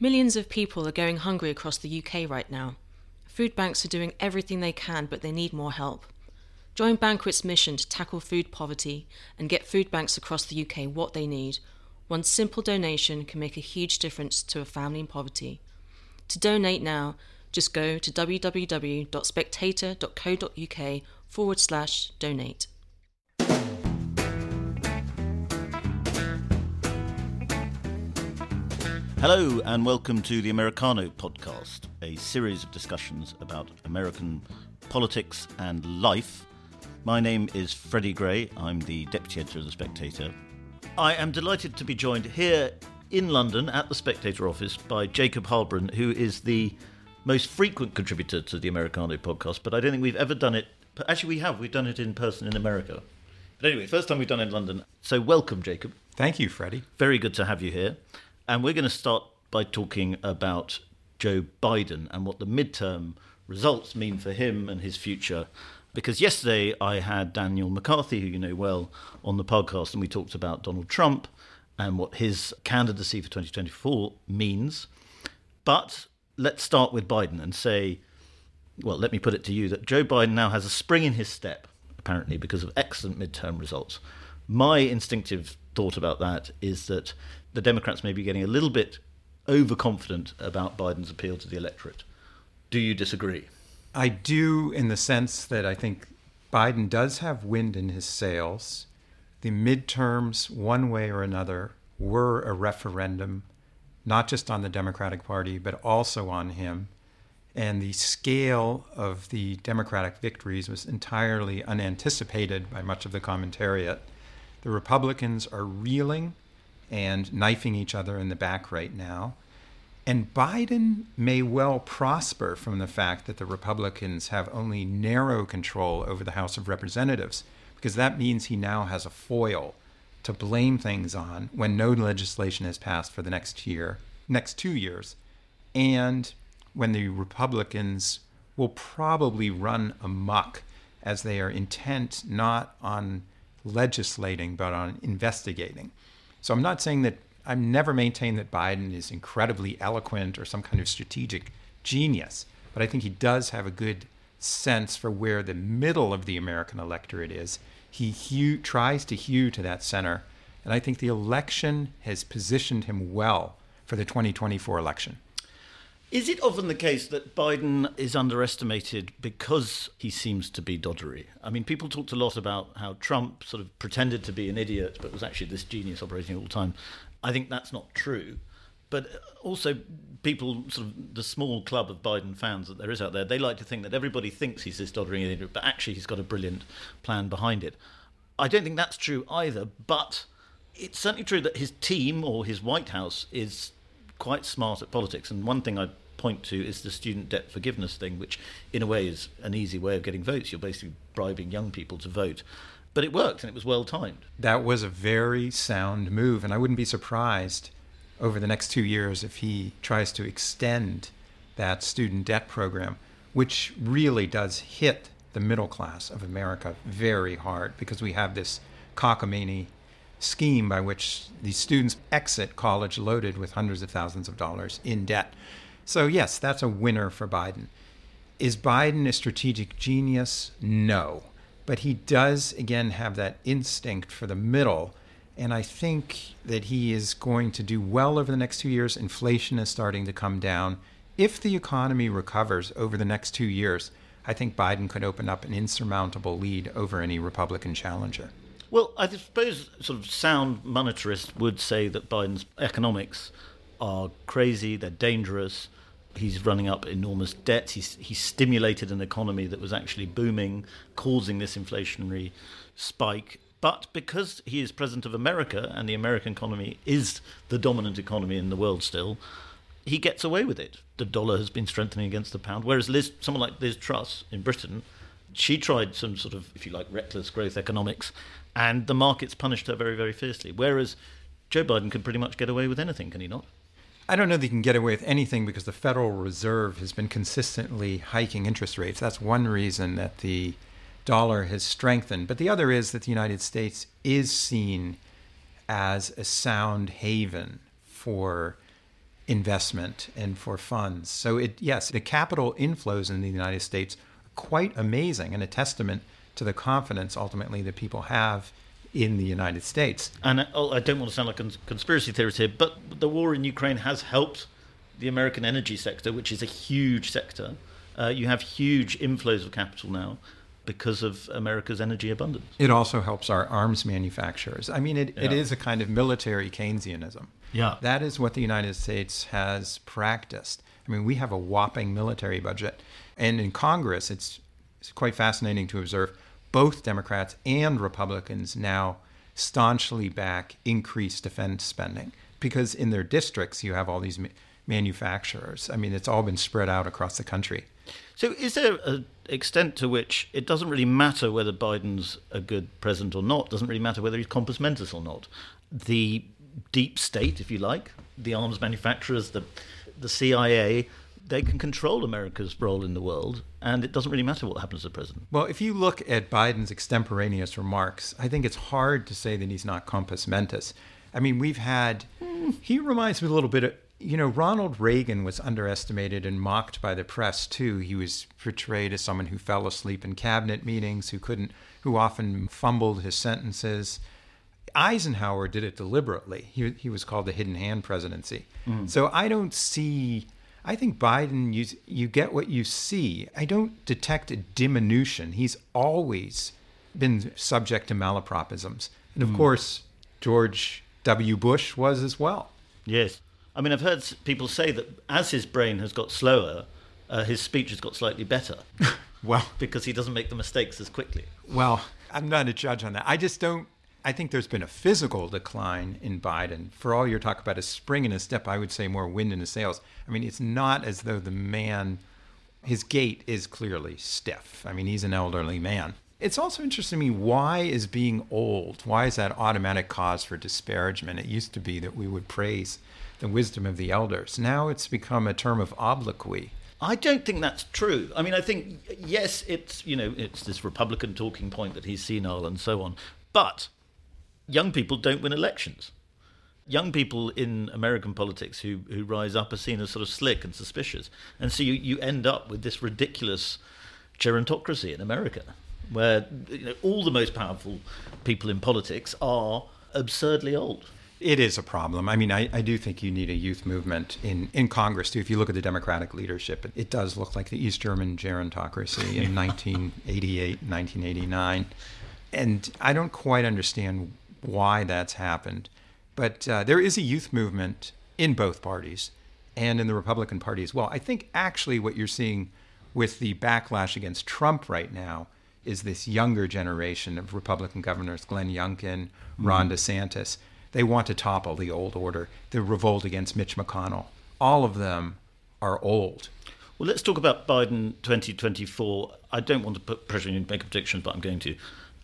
Millions of people are going hungry across the UK right now. Food banks are doing everything they can, but they need more help. Join Bankuet's mission to tackle food poverty and get food banks across the UK what they need. One simple donation can make a huge difference to a family in poverty. To donate now, just go to www.spectator.co.uk forward slash donate. Hello, and welcome to the Americano podcast, a series of discussions about American politics and life. My name is Freddie Gray. I'm the deputy editor of The Spectator. I am delighted to be joined here in London at The Spectator office by Jacob Heilbrunn, who is the most frequent contributor to the Americano podcast, but I don't think we've ever done it. Actually, we have. We've done it in person in America. But anyway, first time we've done it in London. So, welcome, Jacob. Thank you, Freddie. Very good to have you here. And we're going to start by talking about Joe Biden and what the midterm results mean for him and his future. Because yesterday I had Daniel McCarthy, who you know well, on the podcast, and we talked about Donald Trump and what his candidacy for 2024 means. But let's start with Biden and say, well, let me put it to you that Joe Biden now has a spring in his step, apparently, because of excellent midterm results. My instinctive thought about that is that the Democrats may be getting a little bit overconfident about Biden's appeal to the electorate. Do you disagree? I do, in the sense that I think Biden does have wind in his sails. The midterms, one way or another, were a referendum, not just on the Democratic Party, but also on him. And the scale of the Democratic victories was entirely unanticipated by much of the commentariat. The Republicans are reeling and knifing each other in the back right now. And Biden may well prosper from the fact that the Republicans have only narrow control over the House of Representatives, because that means he now has a foil to blame things on when no legislation has passed for the next year, next two years, and when the Republicans will probably run amok as they are intent not on legislating but on investigating. So I'm not saying that I've never maintained that Biden is incredibly eloquent or some kind of strategic genius, but I think he does have a good sense for where the middle of the American electorate is. He hew, tries to hew to that center, and I think the election has positioned him well for the 2024 election. Is it often the case that Biden is underestimated because he seems to be doddery? I mean, people talked a lot about how Trump sort of pretended to be an idiot, but was actually this genius operating all the time. I think that's not true. But also, people, sort of the small club of Biden fans that there is out there, they like to think that everybody thinks he's this doddering idiot, but actually he's got a brilliant plan behind it. I don't think that's true either, but it's certainly true that his team or his White House is quite smart at politics. And one thing I'd point to is the student debt forgiveness thing, which in a way is an easy way of getting votes. You're basically bribing young people to vote. But it worked and it was well timed. That was a very sound move. And I wouldn't be surprised over the next two years if he tries to extend that student debt program, which really does hit the middle class of America very hard because we have this cockamamie scheme by which these students exit college loaded with hundreds of thousands of dollars in debt. So, yes, that's a winner for Biden. Is Biden a strategic genius? No. But he does, again, have that instinct for the middle. And I think that he is going to do well over the next two years. Inflation is starting to come down. If the economy recovers over the next two years, I think Biden could open up an insurmountable lead over any Republican challenger. Well, I suppose sort of sound monetarists would say that Biden's economics are crazy, they're dangerous. He's running up enormous debts. He's, he's stimulated an economy that was actually booming, causing this inflationary spike. But because he is president of America and the American economy is the dominant economy in the world still, he gets away with it. The dollar has been strengthening against the pound. Whereas Liz, someone like Liz Truss in Britain, she tried some sort of, if you like, reckless growth economics and the markets punished her very, very fiercely. Whereas Joe Biden can pretty much get away with anything, can he not? I don't know that he can get away with anything because the Federal Reserve has been consistently hiking interest rates. That's one reason that the dollar has strengthened. But the other is that the United States is seen as a sound haven for investment and for funds. So it yes, the capital inflows in the United States are quite amazing and a testament to the confidence ultimately that people have in the United States. And oh, I don't want to sound like a conspiracy theorist here, but the war in Ukraine has helped the American energy sector, which is a huge sector. Uh, you have huge inflows of capital now because of America's energy abundance. It also helps our arms manufacturers. I mean, it, yeah. it is a kind of military Keynesianism. Yeah. That is what the United States has practiced. I mean, we have a whopping military budget. And in Congress, it's, it's quite fascinating to observe both Democrats and Republicans now staunchly back increased defense spending because in their districts you have all these ma- manufacturers. I mean, it's all been spread out across the country. So, is there an extent to which it doesn't really matter whether Biden's a good president or not? Doesn't really matter whether he's compos mentis or not. The deep state, if you like, the arms manufacturers, the the CIA, they can control America's role in the world, and it doesn't really matter what happens to the president. Well, if you look at Biden's extemporaneous remarks, I think it's hard to say that he's not compos mentis. I mean, we've had, he reminds me a little bit of, you know, Ronald Reagan was underestimated and mocked by the press too. He was portrayed as someone who fell asleep in cabinet meetings, who couldn't, who often fumbled his sentences. Eisenhower did it deliberately. He, he was called the hidden hand presidency. Mm. So I don't see I think Biden, you, you get what you see. I don't detect a diminution. He's always been subject to malapropisms. And of mm. course, George W. Bush was as well. Yes. I mean, I've heard people say that as his brain has got slower, uh, his speech has got slightly better. well, because he doesn't make the mistakes as quickly. Well, I'm not a judge on that. I just don't I think there's been a physical decline in Biden. For all your talk about a spring in his step, I would say more wind in his sails. I mean, it's not as though the man, his gait is clearly stiff. I mean, he's an elderly man. It's also interesting to me why is being old? Why is that automatic cause for disparagement? It used to be that we would praise the wisdom of the elders. Now it's become a term of obloquy. I don't think that's true. I mean, I think yes, it's you know it's this Republican talking point that he's senile and so on, but young people don't win elections. Young people in American politics who, who rise up are seen as sort of slick and suspicious. And so you, you end up with this ridiculous gerontocracy in America, where you know, all the most powerful people in politics are absurdly old. It is a problem. I mean, I, I do think you need a youth movement in, in Congress, too. If you look at the Democratic leadership, it, it does look like the East German gerontocracy in 1988, 1989. And I don't quite understand why that's happened. But uh, there is a youth movement in both parties and in the Republican Party as well. I think actually what you're seeing with the backlash against Trump right now is this younger generation of Republican governors, Glenn Youngkin, Ron mm-hmm. DeSantis. They want to topple the old order, the revolt against Mitch McConnell. All of them are old. Well, let's talk about Biden 2024. I don't want to put pressure on you to make a prediction, but I'm going to.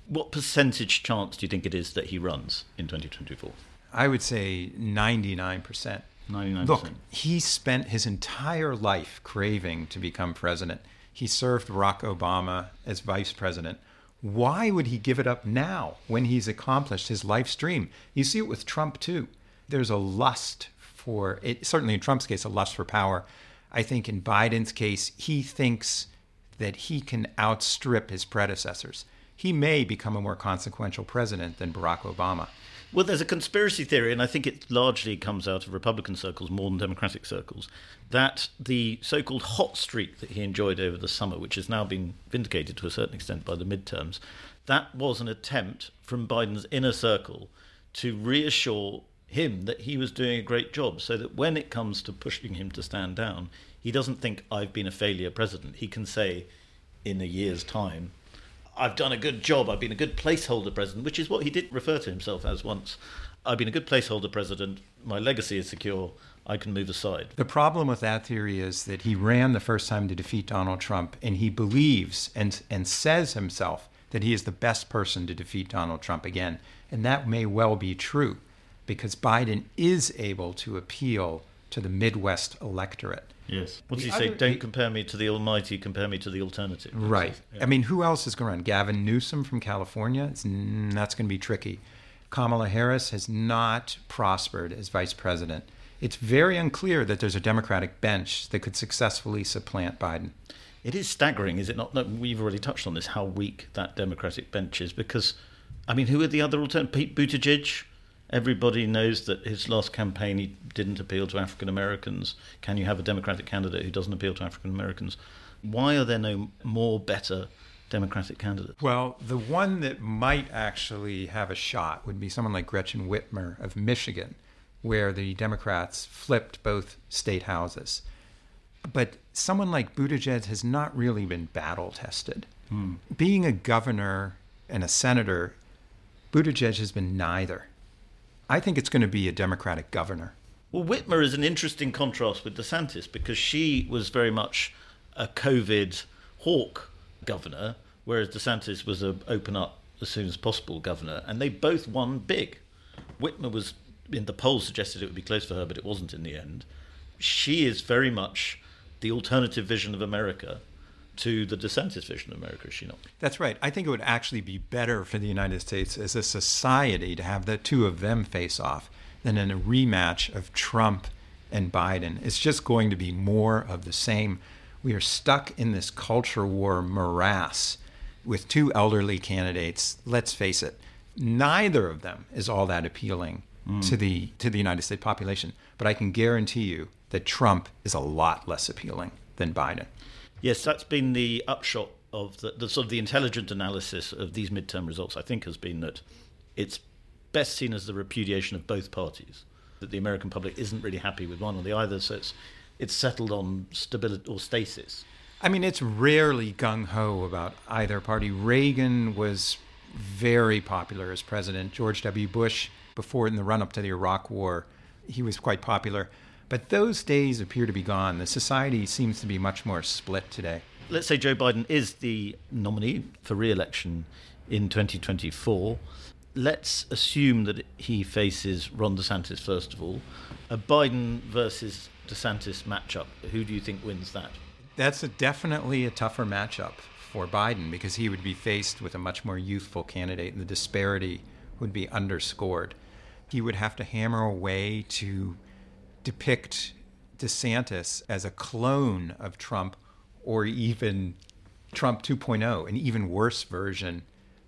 What percentage chance do you think it is that he runs in 2024? I would say 99%. 99%. Look, he spent his entire life craving to become president. He served Barack Obama as vice president. Why would he give it up now when he's accomplished his life's dream? You see it with Trump too. There's a lust for it, certainly in Trump's case, a lust for power. I think in Biden's case, he thinks that he can outstrip his predecessors he may become a more consequential president than Barack Obama. Well, there's a conspiracy theory, and I think it largely comes out of Republican circles more than Democratic circles, that the so called hot streak that he enjoyed over the summer, which has now been vindicated to a certain extent by the midterms, that was an attempt from Biden's inner circle to reassure him that he was doing a great job so that when it comes to pushing him to stand down, he doesn't think, I've been a failure president. He can say, in a year's time, I've done a good job. I've been a good placeholder president, which is what he did refer to himself as once. I've been a good placeholder president. My legacy is secure. I can move aside. The problem with that theory is that he ran the first time to defeat Donald Trump, and he believes and, and says himself that he is the best person to defeat Donald Trump again. And that may well be true because Biden is able to appeal to the Midwest electorate. Yes. What does he say? Don't he, compare me to the Almighty, compare me to the alternative. Right. Yeah. I mean, who else is going to run? Gavin Newsom from California? It's, that's going to be tricky. Kamala Harris has not prospered as vice president. it's very unclear that there's a Democratic bench that could successfully supplant Biden. It is staggering, is it not? That we've already touched on this, how weak that Democratic bench is. Because, I mean, who are the other alternatives? Pete Buttigieg. Everybody knows that his last campaign he didn't appeal to African Americans. Can you have a Democratic candidate who doesn't appeal to African Americans? Why are there no more better Democratic candidates? Well, the one that might actually have a shot would be someone like Gretchen Whitmer of Michigan, where the Democrats flipped both state houses. But someone like Buttigieg has not really been battle tested. Hmm. Being a governor and a senator, Buttigieg has been neither. I think it's going to be a Democratic governor. Well, Whitmer is an interesting contrast with DeSantis because she was very much a COVID hawk governor, whereas DeSantis was a open up as soon as possible governor, and they both won big. Whitmer was in the polls suggested it would be close for her, but it wasn't in the end. She is very much the alternative vision of America to the DeSantis vision of America, is she not? That's right. I think it would actually be better for the United States as a society to have the two of them face off than in a rematch of Trump and Biden. It's just going to be more of the same. We are stuck in this culture war morass with two elderly candidates. Let's face it, neither of them is all that appealing mm. to the to the United States population. But I can guarantee you that Trump is a lot less appealing than Biden. Yes, that's been the upshot of the, the sort of the intelligent analysis of these midterm results. I think has been that it's best seen as the repudiation of both parties. That the American public isn't really happy with one or the other, so it's it's settled on stability or stasis. I mean, it's rarely gung ho about either party. Reagan was very popular as president. George W. Bush, before in the run up to the Iraq War, he was quite popular. But those days appear to be gone. The society seems to be much more split today. Let's say Joe Biden is the nominee for re election in 2024. Let's assume that he faces Ron DeSantis first of all. A Biden versus DeSantis matchup. Who do you think wins that? That's a definitely a tougher matchup for Biden because he would be faced with a much more youthful candidate and the disparity would be underscored. He would have to hammer away to depict DeSantis as a clone of Trump or even Trump 2.0, an even worse version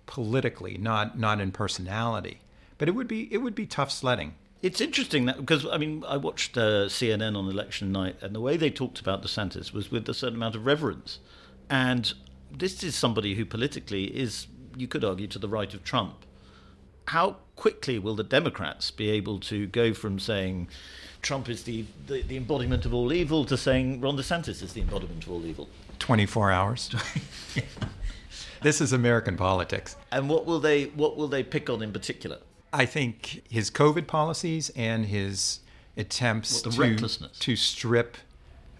politically, not not in personality. But it would be it would be tough sledding. It's interesting that because I mean I watched uh, CNN on election night, and the way they talked about DeSantis was with a certain amount of reverence. And this is somebody who politically is, you could argue, to the right of Trump. How quickly will the Democrats be able to go from saying Trump is the, the, the embodiment of all evil to saying Ron DeSantis is the embodiment of all evil. 24 hours. this is American politics. And what will they what will they pick on in particular? I think his COVID policies and his attempts to, to strip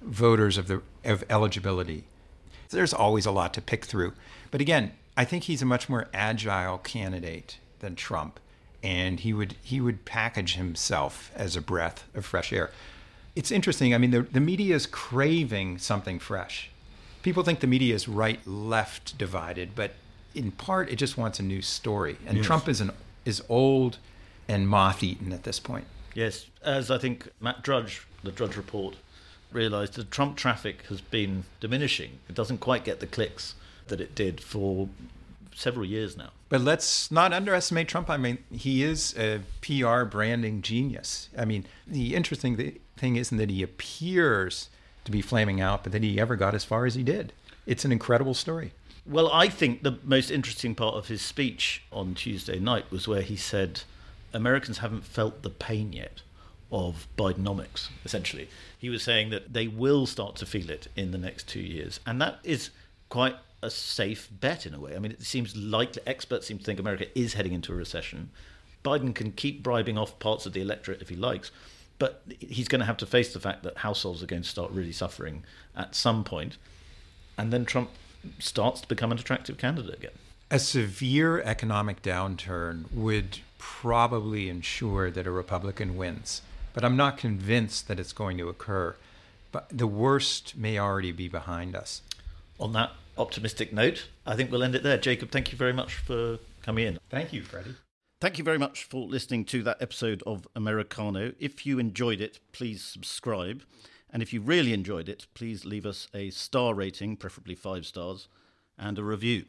voters of the of eligibility. There's always a lot to pick through. But again, I think he's a much more agile candidate than Trump and he would he would package himself as a breath of fresh air. It's interesting. I mean, the, the media is craving something fresh. People think the media is right left divided, but in part, it just wants a new story. And yes. Trump is an is old and moth eaten at this point. Yes, as I think Matt Drudge, the Drudge Report, realised, the Trump traffic has been diminishing. It doesn't quite get the clicks that it did for several years now. But let's not underestimate Trump. I mean, he is a PR branding genius. I mean, the interesting thing isn't that he appears to be flaming out, but that he ever got as far as he did. It's an incredible story. Well, I think the most interesting part of his speech on Tuesday night was where he said Americans haven't felt the pain yet of Bidenomics, essentially. He was saying that they will start to feel it in the next two years. And that is quite a safe bet in a way. I mean, it seems likely, experts seem to think America is heading into a recession. Biden can keep bribing off parts of the electorate if he likes, but he's going to have to face the fact that households are going to start really suffering at some point. and then Trump starts to become an attractive candidate again. A severe economic downturn would probably ensure that a Republican wins, but I'm not convinced that it's going to occur. But the worst may already be behind us. On that optimistic note, I think we'll end it there. Jacob, thank you very much for coming in. Thank you, Freddie. Thank you very much for listening to that episode of Americano. If you enjoyed it, please subscribe. And if you really enjoyed it, please leave us a star rating, preferably five stars, and a review.